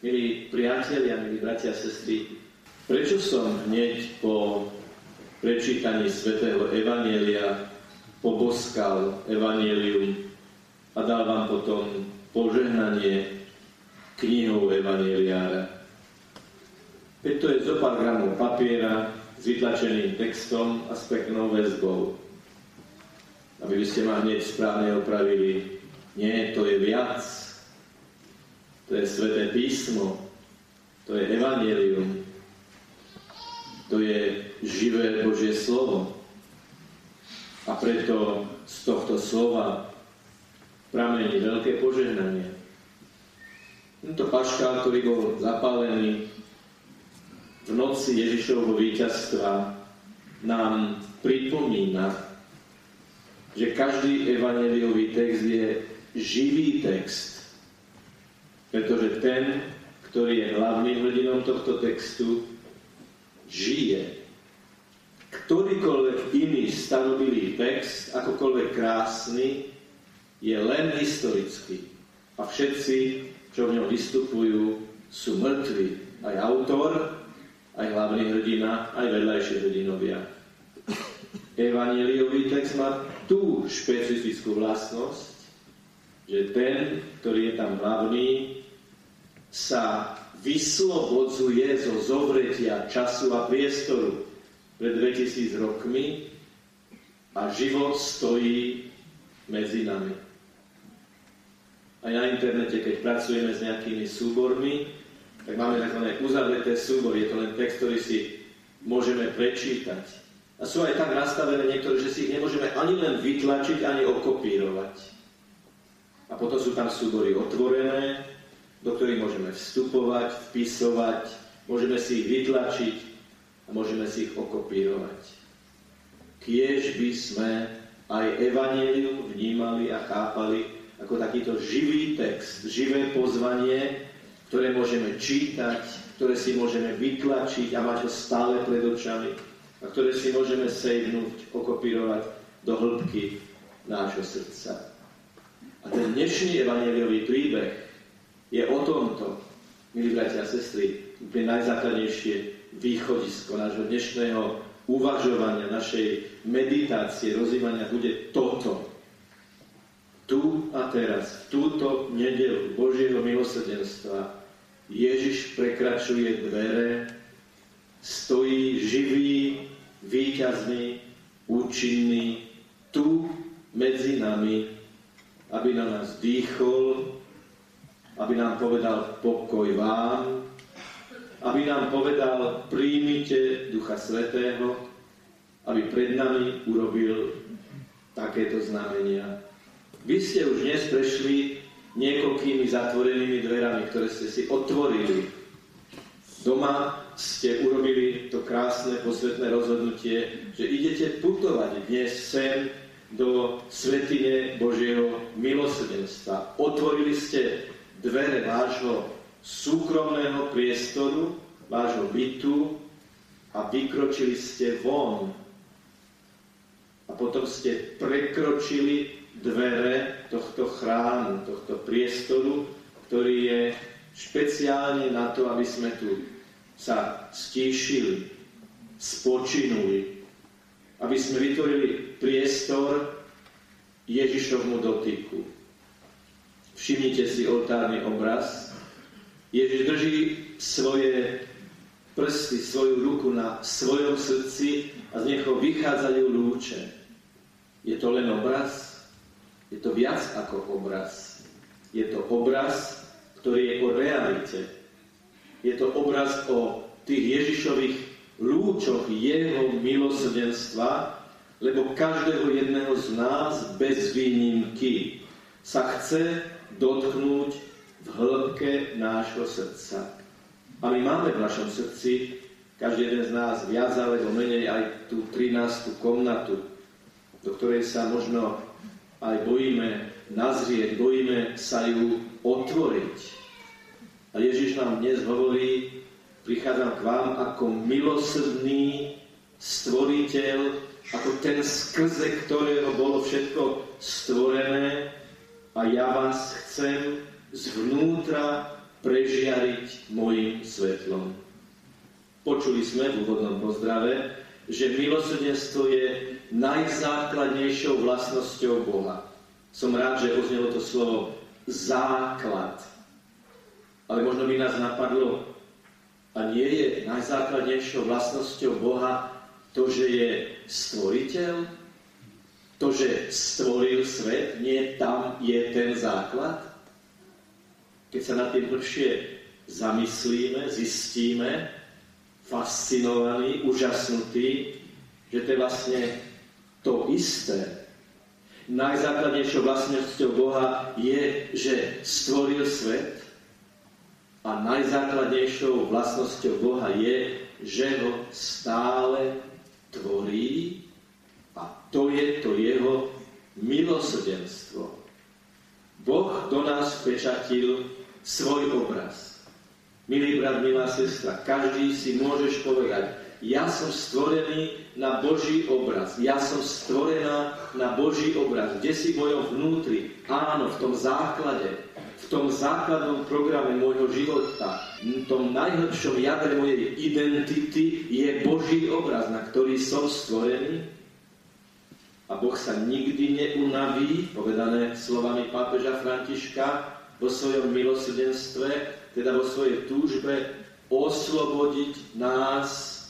Milí priatelia, milí bratia a sestry, prečo som hneď po prečítaní svätého Evanielia poboskal Evanielium a dal vám potom požehnanie knihou Evanieliára. Veď to je zo pár gramov papiera s vytlačeným textom a s peknou väzbou. Aby by ste ma hneď správne opravili. Nie, to je viac to je Sveté písmo, to je Evangelium, to je živé Božie slovo. A preto z tohto slova pramení veľké požehnanie. Tento paškál, ktorý bol zapálený v noci Ježišovho víťazstva, nám pripomína, že každý evaneliový text je živý text, pretože ten, ktorý je hlavným hrdinom tohto textu, žije. Ktorýkoľvek iný starobilý text, akokoľvek krásny, je len historický. A všetci, čo v ňom vystupujú, sú mŕtvi. Aj autor, aj hlavný hrdina, aj vedľajšie hrdinovia. Evangeliový text má tú špecifickú vlastnosť, že ten, ktorý je tam hlavný, sa vyslobodzuje zo zovretia času a priestoru pred 2000 rokmi a život stojí medzi nami. Aj na internete, keď pracujeme s nejakými súbormi, tak máme tzv. uzavreté súbory. Je to len text, ktorý si môžeme prečítať. A sú aj tak nastavené niektoré, že si ich nemôžeme ani len vytlačiť, ani okopírovať. A potom sú tam súbory otvorené, do ktorých môžeme vstupovať, vpisovať, môžeme si ich vytlačiť a môžeme si ich okopírovať. Kiež by sme aj Evangelium vnímali a chápali ako takýto živý text, živé pozvanie, ktoré môžeme čítať, ktoré si môžeme vytlačiť a mať ho stále pred očami a ktoré si môžeme sejnúť, okopírovať do hĺbky nášho srdca. A ten dnešný evangeliový príbeh je o tomto, milí bratia a sestry, úplne najzákladnejšie východisko nášho dnešného uvažovania, našej meditácie, rozjímania bude toto. Tu a teraz, v túto nedelu Božieho milosrdenstva Ježiš prekračuje dvere, stojí živý, výťazný, účinný, tu medzi nami, aby na nás dýchol, aby nám povedal pokoj vám, aby nám povedal príjmite Ducha Svetého, aby pred nami urobil takéto znamenia. Vy ste už dnes prešli niekoľkými zatvorenými dverami, ktoré ste si otvorili. Doma ste urobili to krásne posvetné rozhodnutie, že idete putovať dnes sem do svetine Božieho milosrdenstva. Otvorili ste dvere vášho súkromného priestoru, vášho bytu a vykročili ste von. A potom ste prekročili dvere tohto chrámu, tohto priestoru, ktorý je špeciálne na to, aby sme tu sa stíšili, spočinuli, aby sme vytvorili priestor Ježišovmu dotyku. Všimnite si oltárny obraz. Ježiš drží svoje prsty, svoju ruku na svojom srdci a z neho vychádzajú lúče. Je to len obraz? Je to viac ako obraz. Je to obraz, ktorý je o realite. Je to obraz o tých Ježišových lúčoch jeho milosrdenstva, lebo každého jedného z nás bez výnimky sa chce dotknúť v hĺbke nášho srdca. A my máme v našom srdci, každý jeden z nás viac alebo menej aj tú 13. komnatu, do ktorej sa možno aj bojíme nazrieť, bojíme sa ju otvoriť. A Ježiš nám dnes hovorí, prichádzam k vám ako milosrdný stvoriteľ, ako ten skrze ktorého bolo všetko stvorené a ja vás chcem zvnútra prežiariť mojim svetlom. Počuli sme v úvodnom pozdrave, že milosrdenstvo je najzákladnejšou vlastnosťou Boha. Som rád, že oznelo to slovo základ. Ale možno by nás napadlo, a nie je najzákladnejšou vlastnosťou Boha to, že je stvoriteľ? To, že stvoril svet, nie tam je ten základ? Keď sa na tým lepšie zamyslíme, zistíme, fascinovaní, úžasnutí, že to je vlastne to isté. Najzákladnejšou vlastnosťou Boha je, že stvoril svet a najzákladnejšou vlastnosťou Boha je, že ho stále tvorí to je to jeho milosrdenstvo. Boh do nás pečatil svoj obraz. Milý brat, milá sestra, každý si môžeš povedať, ja som stvorený na Boží obraz. Ja som stvorená na Boží obraz. Kde si v mojom vnútri? Áno, v tom základe, v tom základnom programe môjho života, v tom najhlbšom jadre mojej identity je Boží obraz, na ktorý som stvorený. A Boh sa nikdy neunaví, povedané slovami pápeža Františka, vo svojom milosrdenstve, teda vo svojej túžbe oslobodiť nás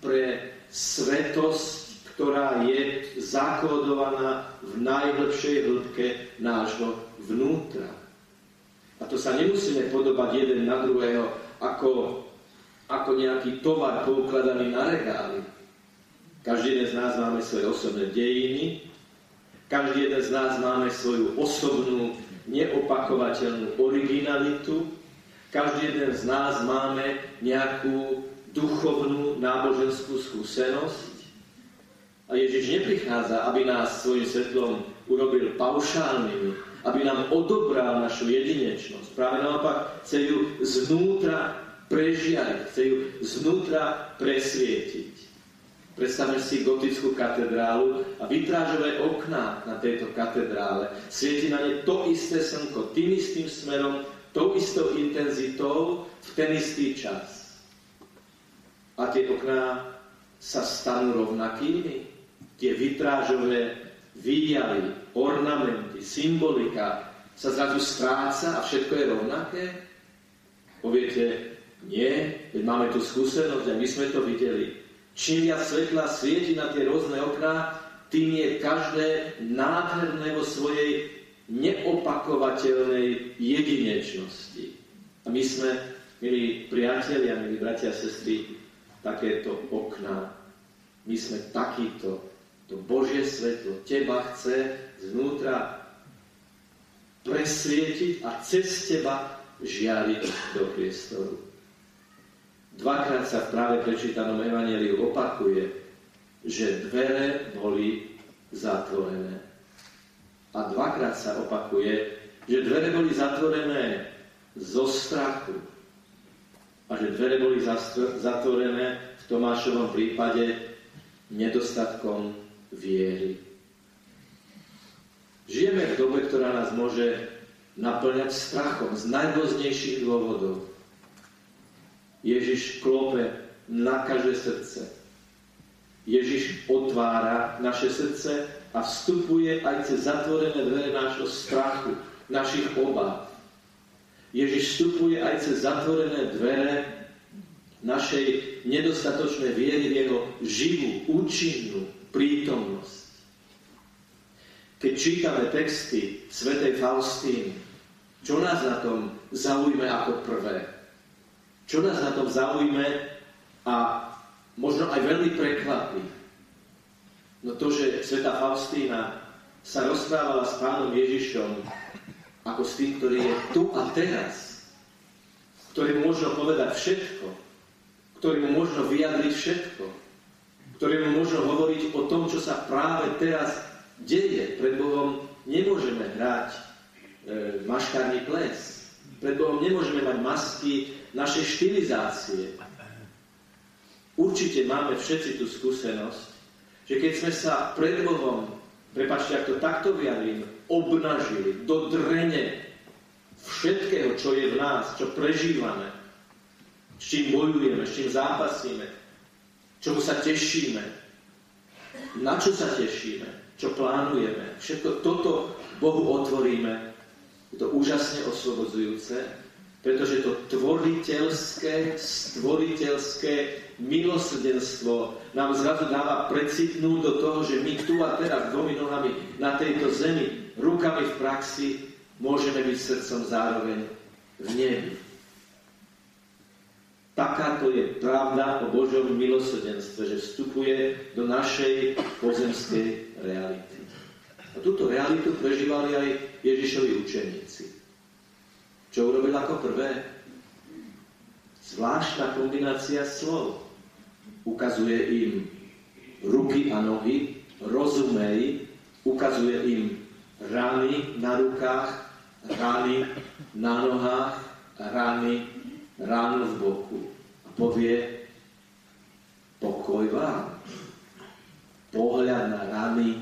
pre svetosť, ktorá je zakódovaná v najlepšej hĺbke nášho vnútra. A to sa nemusíme podobať jeden na druhého ako, ako nejaký tovar poukladaný na regály. Každý jeden z nás máme svoje osobné dejiny, každý jeden z nás máme svoju osobnú, neopakovateľnú originalitu, každý jeden z nás máme nejakú duchovnú náboženskú skúsenosť. A Ježiš neprichádza, aby nás svojim svetlom urobil paušálnymi, aby nám odobral našu jedinečnosť. Práve naopak chce ju znútra prežiať, chce ju znútra presvietiť. Predstavme si gotickú katedrálu a vytrážové okná na tejto katedrále. Svieti na ne to isté slnko, tým istým smerom, tou istou intenzitou v ten istý čas. A tie okná sa stanú rovnakými. Tie vitrážové výjavy, ornamenty, symbolika sa zrazu stráca a všetko je rovnaké? Poviete, nie, veď máme tu skúsenosť a my sme to videli. Čím viac svetla svieti na tie rôzne okná, tým je každé nádherné vo svojej neopakovateľnej jedinečnosti. A my sme, milí priatelia, milí bratia a sestry, takéto okná. My sme takýto. To Božie svetlo teba chce znútra presvietiť a cez teba žiariť do priestoru. Dvakrát sa v práve prečítanom evaneliu opakuje, že dvere boli zatvorené. A dvakrát sa opakuje, že dvere boli zatvorené zo strachu a že dvere boli zatvorené v Tomášovom prípade nedostatkom viery. Žijeme v dobe, ktorá nás môže naplňať strachom z najrôznejších dôvodov. Ježiš klope na každé srdce. Ježiš otvára naše srdce a vstupuje aj cez zatvorené dvere nášho strachu, našich obáv. Ježiš vstupuje aj cez zatvorené dvere našej nedostatočnej viery v jeho živú, účinnú prítomnosť. Keď čítame texty svätej Faustíny, čo nás na tom zaujme ako prvé? Čo nás na tom zaujme a možno aj veľmi prekvapí? No to, že sveta Faustína sa rozprávala s pánom Ježišom ako s tým, ktorý je tu a teraz, ktorý mu možno povedať všetko, ktorý mu možno vyjadriť všetko, ktorý mu možno hovoriť o tom, čo sa práve teraz deje. Pred Bohom nemôžeme hrať e, maškárny ples. Pred Bohom nemôžeme mať masky našej štilizácie. Určite máme všetci tú skúsenosť, že keď sme sa pred Bohom, prepačte, ak to takto vyjadrím, obnažili do drene všetkého, čo je v nás, čo prežívame, s čím bojujeme, s čím zápasíme, čomu sa tešíme, na čo sa tešíme, čo plánujeme. Všetko toto Bohu otvoríme. Je to úžasne oslobodzujúce, pretože to tvoriteľské, stvoriteľské milosrdenstvo nám zrazu dáva precitnúť do toho, že my tu a teraz dvomi nohami na tejto zemi, rukami v praxi, môžeme byť srdcom zároveň v nebi. Takáto je pravda o Božom milosrdenstve, že vstupuje do našej pozemskej reality. A túto realitu prežívali aj Ježišovi učeníci. Čo urobil ako prvé? Zvláštna kombinácia slov. Ukazuje im ruky a nohy, rozumej, ukazuje im rany na rukách, rany na nohách, rany ráno v boku a povie pokoj vám. Pohľad na rany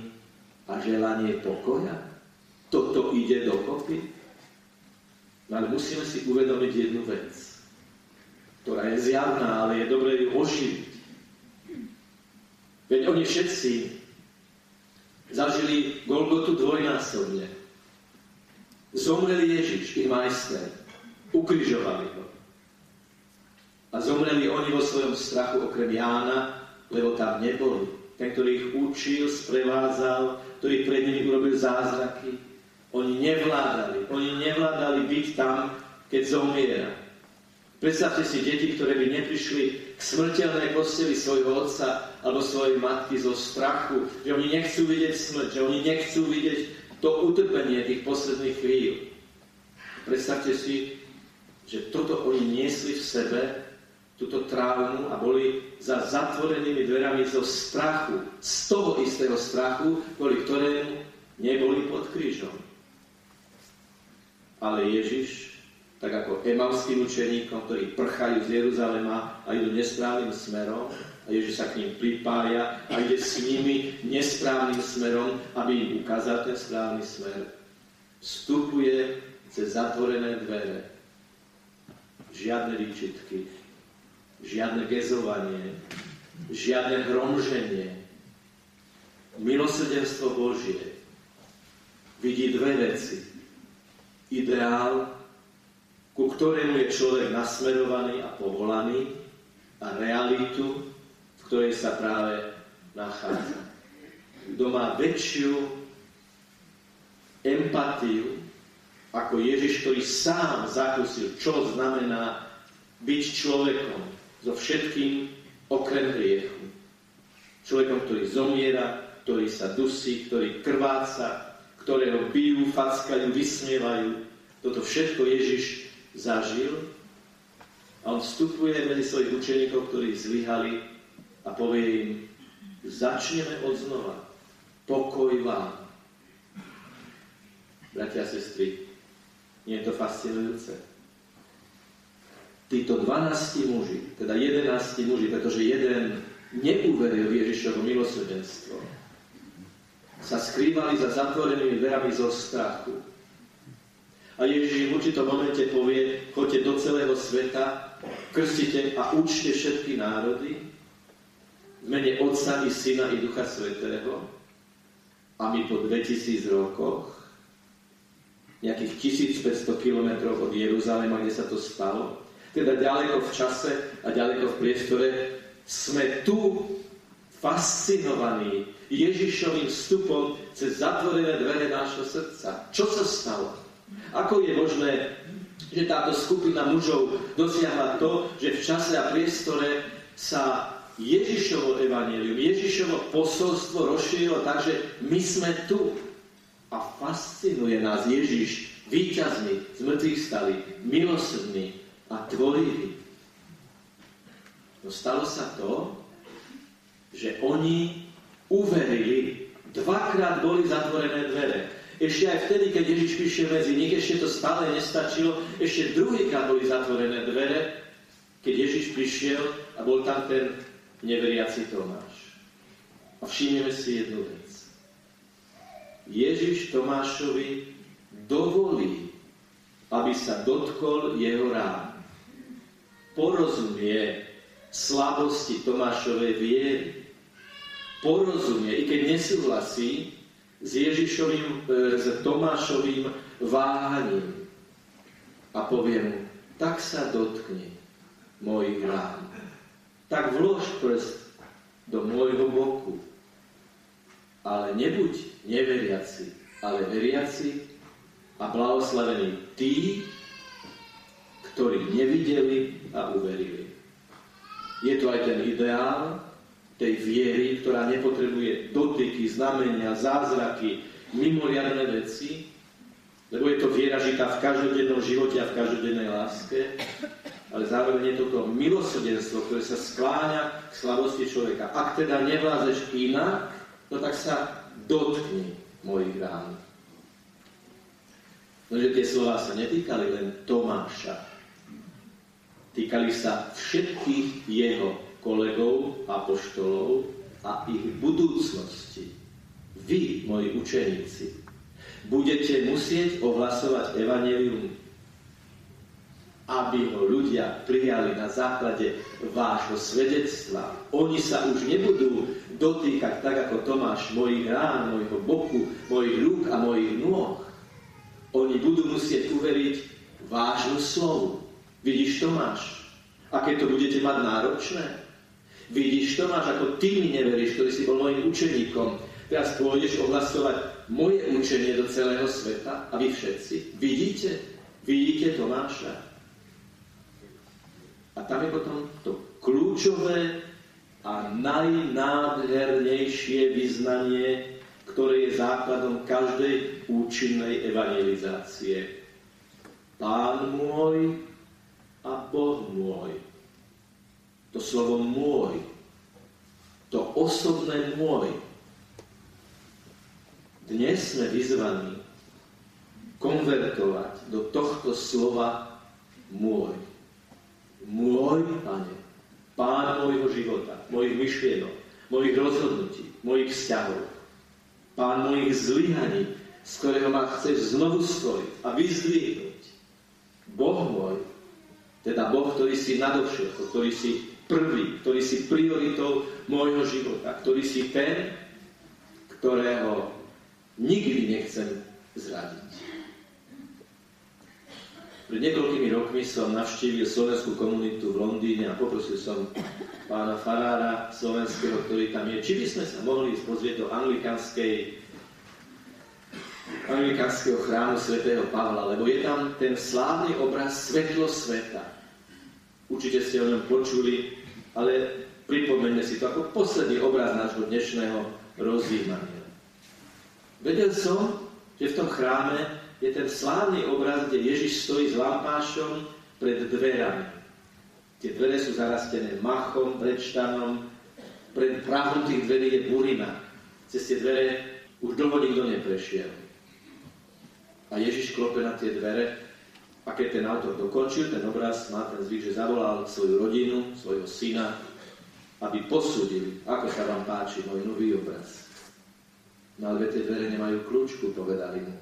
a želanie pokoja. Toto ide dokopy. No ale musíme si uvedomiť jednu vec, ktorá je zjavná, ale je dobré ju oživiť. Veď oni všetci zažili Golgotu dvojnásobne. Zomreli Ježiš, ich majster. Ukrižovali ho. A zomreli oni vo svojom strachu okrem Jána, lebo tam neboli. Ten, ktorý ich učil, sprevádzal, ktorý pred nimi urobil zázraky. Oni nevládali. Oni nevládali byť tam, keď zomiera. Predstavte si deti, ktoré by neprišli k smrteľnej posteli svojho otca alebo svojej matky zo strachu, že oni nechcú vidieť smrť, že oni nechcú vidieť to utrpenie tých posledných chvíľ. Predstavte si, že toto oni niesli v sebe túto traumu a boli za zatvorenými dverami zo strachu, z toho istého strachu, kvôli ktorému neboli pod krížom. Ale Ježiš, tak ako emalským učeníkom, ktorí prchajú z Jeruzalema a idú nesprávnym smerom, a Ježiš sa k ním pripája a ide s nimi nesprávnym smerom, aby im ukázal ten správny smer. Vstupuje cez zatvorené dvere. Žiadne výčitky, žiadne gezovanie, žiadne hromženie. Milosrdenstvo Božie vidí dve veci. Ideál, ku ktorému je človek nasmerovaný a povolaný a realitu, v ktorej sa práve nachádza. Kto má väčšiu empatiu ako Ježiš, ktorý sám zakúsil, čo znamená byť človekom, so všetkým okrem hriechu. Človekom, ktorý zomiera, ktorý sa dusí, ktorý krváca, ktorého bijú, fackajú, vysmievajú. Toto všetko Ježiš zažil a on vstupuje medzi svojich učeníkov, ktorí zlyhali a povie im, začneme od znova. Pokoj vám. Bratia a sestry, nie je to fascinujúce? títo 12 muži, teda 11 muži, pretože jeden neuveril Ježišovo milosrdenstvo, sa skrývali za zatvorenými dverami zo strachu. A Ježiš v určitom momente povie, choďte do celého sveta, krstite a učte všetky národy v mene Otca i Syna i Ducha Svetého. A my po 2000 rokoch, nejakých 1500 kilometrov od Jeruzalema, kde sa to stalo, teda ďaleko v čase a ďaleko v priestore, sme tu fascinovaní Ježišovým vstupom cez zatvorené dvere nášho srdca. Čo sa stalo? Ako je možné, že táto skupina mužov dosiahla to, že v čase a priestore sa Ježišovo evanelium, Ježišovo posolstvo rozšírilo tak, že my sme tu. A fascinuje nás Ježiš, víťazný, z mŕtvych stali, milosrdný, a tvorili. No stalo sa to, že oni uverili, dvakrát boli zatvorené dvere. Ešte aj vtedy, keď Ježiš píše medzi nich, ešte to stále nestačilo, ešte druhýkrát boli zatvorené dvere, keď Ježiš prišiel a bol tam ten neveriaci Tomáš. A všimneme si jednu vec. Ježiš Tomášovi dovolí aby sa dotkol jeho rán. Porozumie slabosti Tomášovej viery. Porozumie, i keď nesúhlasí s Ježišovým, e, s Tomášovým váhaním. A povie mu, tak sa dotkni mojich rán. Tak vlož prst do môjho boku. Ale nebuď neveriaci, ale veriaci a blahoslavení tí, ktorí nevideli a uverili. Je to aj ten ideál tej viery, ktorá nepotrebuje dotyky, znamenia, zázraky, mimoriadne veci, lebo je to viera žitá v každodennom živote a v každodennej láske, ale zároveň je to to milosrdenstvo, ktoré sa skláňa k slavosti človeka. Ak teda nevlázeš inak, no tak sa dotkni mojich rán. Nože tie slova sa netýkali len Tomáša, Týkali sa všetkých jeho kolegov, apoštolov a ich budúcnosti. Vy, moji učeníci, budete musieť ohlasovať evanelium, aby ho ľudia prijali na základe vášho svedectva. Oni sa už nebudú dotýkať tak ako Tomáš mojich rán, mojho boku, mojich rúk a mojich nôh. Oni budú musieť uveriť vášmu slovu. Vidíš, Tomáš, aké to budete mať náročné? Vidíš, Tomáš, ako ty mi neveríš, ktorý si bol mojim učeníkom. Teraz pôjdeš ohlasovať moje učenie do celého sveta a vy všetci. Vidíte? Vidíte Tomáša? A tam je potom to kľúčové a najnádhernejšie vyznanie, ktoré je základom každej účinnej evangelizácie. Pán môj a Boh môj. To slovo môj, to osobné môj. Dnes sme vyzvaní konvertovať do tohto slova môj. Môj, Pane, Pán môjho života, mojich myšlienok, mojich rozhodnutí, mojich vzťahov. Pán mojich zlyhaní, z ktorého ma chceš znovu stojiť a vyzdvihnúť. Boh môj, teda Boh, ktorý si nadovšetko, ktorý si prvý, ktorý si prioritou môjho života, ktorý si ten, ktorého nikdy nechcem zradiť. Pred niekoľkými rokmi som navštívil slovenskú komunitu v Londýne a poprosil som pána Farára slovenského, ktorý tam je, či by sme sa mohli pozrieť do anglikánskej anglikánskeho chrámu svätého Pavla, lebo je tam ten slávny obraz svetlo sveta. Určite ste o ňom počuli, ale pripomeňme si to ako posledný obraz nášho dnešného rozjímania. Vedel som, že v tom chráme je ten slávny obraz, kde Ježiš stojí s lampášom pred dverami. Tie dvere sú zarastené machom, brečtanom, pred prahom tých dverí je burina. Cez tie dvere už dlho nikto neprešiel. A Ježiš klope na tie dvere a keď ten autor dokončil, ten obraz má ten zvyk, že zavolal svoju rodinu, svojho syna, aby posúdili, ako sa vám páči môj nový obraz. No ale tie dvere nemajú kľúčku, povedali mu.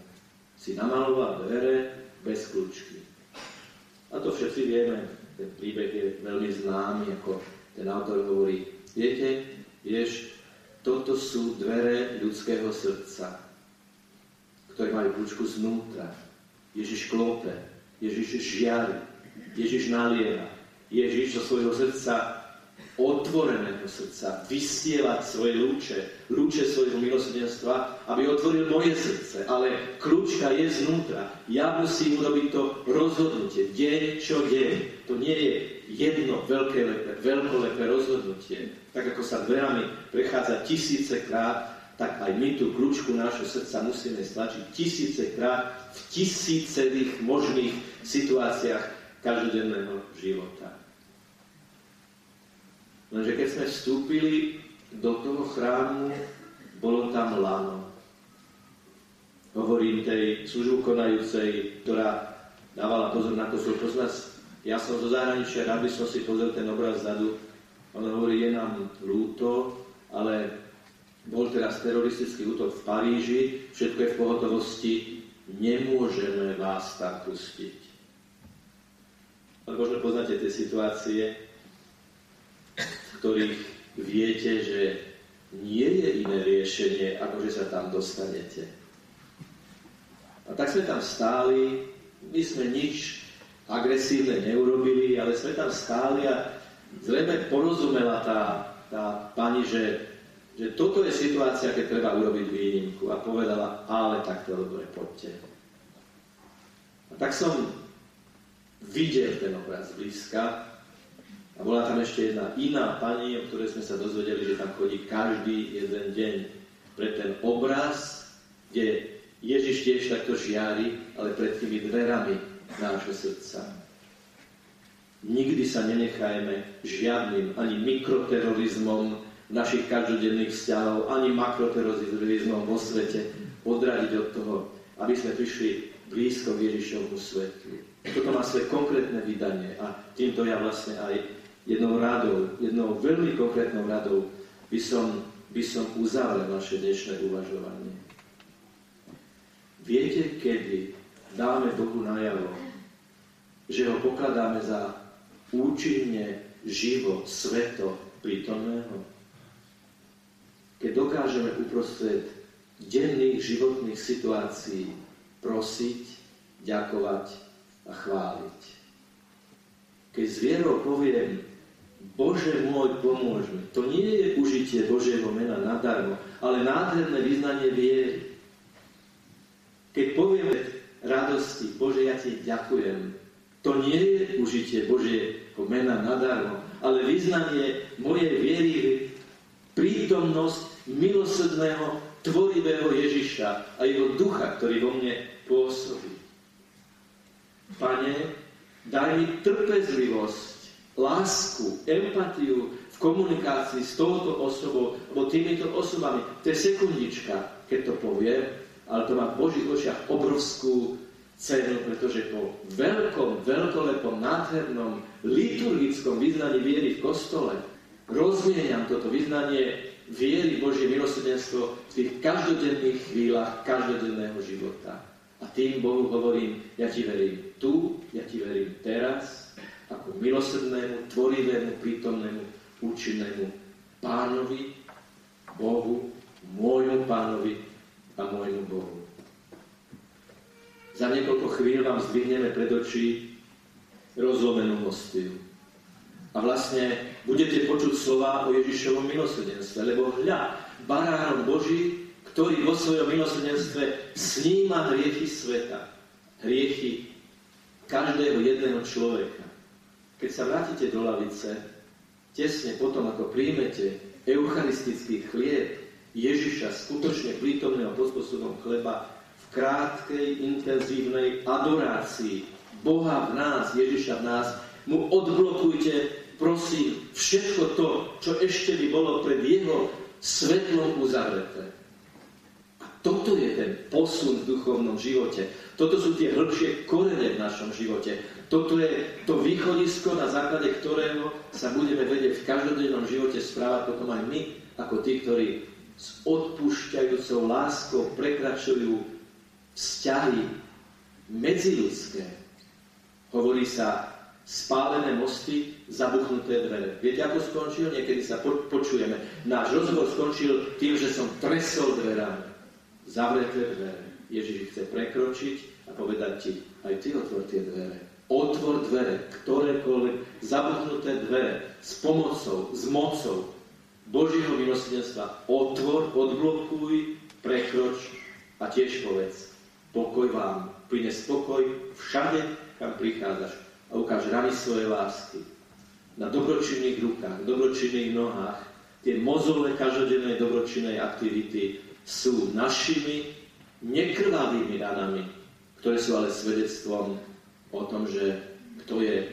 Si namaloval dvere bez kľúčky. A to všetci vieme, ten príbeh je veľmi známy, ako ten autor hovorí, viete, vieš, toto sú dvere ľudského srdca, ktoré majú kľúčku znútra. Ježiš klope, Ježiš žiari, Ježiš nalieva, Ježiš zo svojho srdca, otvoreného srdca, vysielať svoje lúče, lúče svojho milosrdenstva, aby otvoril moje srdce. Ale kľúčka je znútra. Ja musím urobiť to rozhodnutie, deň čo deň. To nie je jedno veľké lepé, veľkolepé rozhodnutie. Tak ako sa dverami prechádza tisíce krát, tak aj my tú kľúčku nášho srdca musíme stlačiť tisícekrát v tisícevých možných situáciách každodenného života. Lenže keď sme vstúpili do toho chrámu, bolo tam lano. Hovorím tej službu konajúcej, ktorá dávala pozor na to, že pozor, ja som zo zahraničia, rád by som si pozrel ten obraz zadu. Ona hovorí, je nám ľúto, ale bol teraz teroristický útok v Paríži, všetko je v pohotovosti, nemôžeme vás tam pustiť. Ale možno poznáte tie situácie, v ktorých viete, že nie je iné riešenie, ako že sa tam dostanete. A tak sme tam stáli, my sme nič agresívne neurobili, ale sme tam stáli a zrejme porozumela tá, tá pani, že, že toto je situácia, keď treba urobiť výnimku. A povedala, ale tak to dobre, poďte. A tak som videl ten obraz zblízka a bola tam ešte jedna iná pani, o ktorej sme sa dozvedeli, že tam chodí každý jeden deň pre ten obraz, kde Ježiš tiež takto žiari, ale pred tými dverami nášho srdca. Nikdy sa nenechajme žiadnym ani mikroterorizmom našich každodenných vzťahov, ani makroterorizmom vo svete odradiť od toho, aby sme prišli blízko k Ježišovmu svetu. Toto má svoje konkrétne vydanie a týmto ja vlastne aj jednou radou, jednou veľmi konkrétnou radou by som, by som uzavrel naše dnešné uvažovanie. Viete, kedy dáme Bohu najavo, že ho pokladáme za účinne živo, sveto, prítomného? Keď dokážeme uprostred denných životných situácií prosiť, ďakovať a chváliť. Keď s vierou poviem, Bože môj, pomôž mi. To nie je užitie Božieho mena nadarmo, ale nádherné vyznanie viery. Keď povieme radosti, Bože, ja ti ďakujem, to nie je užitie Božieho mena nadarmo, ale vyznanie mojej viery prítomnosť milosrdného, tvorivého Ježiša a jeho ducha, ktorý vo mne pôsobí. Pane, daj mi trpezlivosť, lásku, empatiu v komunikácii s touto osobou, alebo týmito osobami. To je sekundička, keď to poviem, ale to má v Božích očiach obrovskú cenu, pretože po veľkom, veľkolepom, nádhernom, liturgickom vyznaní viery v kostole rozmieniam toto vyznanie viery Božie milosrdenstvo v tých každodenných chvíľach každodenného života. A tým Bohu hovorím, ja ti verím tu, ja ti verím teraz, ako milosrdnému, tvorivému, prítomnému, účinnému pánovi, Bohu, môjmu pánovi, a môjmu Bohu. Za niekoľko chvíľ vám zdvihneme pred oči rozlomenú hostiu. A vlastne budete počuť slova o Ježišovom milosrdenstve, lebo hľa, baránom Boží, ktorý vo svojom milosrdenstve sníma hriechy sveta. Hriechy každého jedného človeka. Keď sa vrátite do lavice, tesne potom, ako príjmete eucharistický chlieb, Ježiša skutočne prítomného pod chleba v krátkej, intenzívnej adorácii Boha v nás, Ježiša v nás, mu odblokujte, prosím, všetko to, čo ešte by bolo pred jeho svetlom uzavreté. A toto je ten posun v duchovnom živote. Toto sú tie hĺbšie korene v našom živote. Toto je to východisko, na základe ktorého sa budeme vedieť v každodennom živote správať potom aj my, ako tí, ktorí s odpúšťajúcou láskou prekračujú vzťahy medziludské. Hovorí sa spálené mosty, zabuchnuté dvere. Viete, ako skončil? Niekedy sa po- počujeme. Náš rozhovor skončil tým, že som tresol dverami. Zavreté dvere. Ježiš chce prekročiť a povedať ti, aj ty otvor tie dvere. Otvor dvere, ktorékoľvek zabuchnuté dvere s pomocou, s mocou, Božieho milosrdenstva otvor, odblokuj, prekroč a tiež povedz, pokoj vám, plyne spokoj všade, kam prichádzaš a ukáž rany svojej lásky. Na dobročinných rukách, dobročinných nohách, tie mozole každodennej dobročinnej aktivity sú našimi nekrvavými ranami, ktoré sú ale svedectvom o tom, že kto je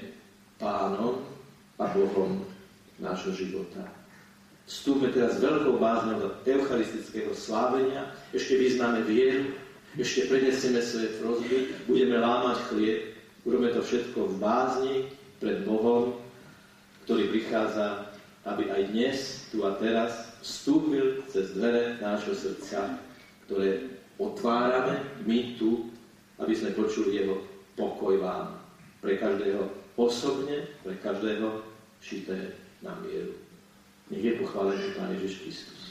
pánom a Bohom nášho života. Vstúpme teraz veľkou bázňou do eucharistického slávenia, ešte vyznáme vieru, ešte prenesieme svoje prozby, budeme lámať chlieb, urobíme to všetko v bázni pred Bohom, ktorý prichádza, aby aj dnes, tu a teraz, vstúpil cez dvere nášho srdca, ktoré otvárame my tu aby sme počuli jeho pokoj vám. Pre každého osobne, pre každého šité na mieru. Nech je pochválený Pán Ježiš Kristus.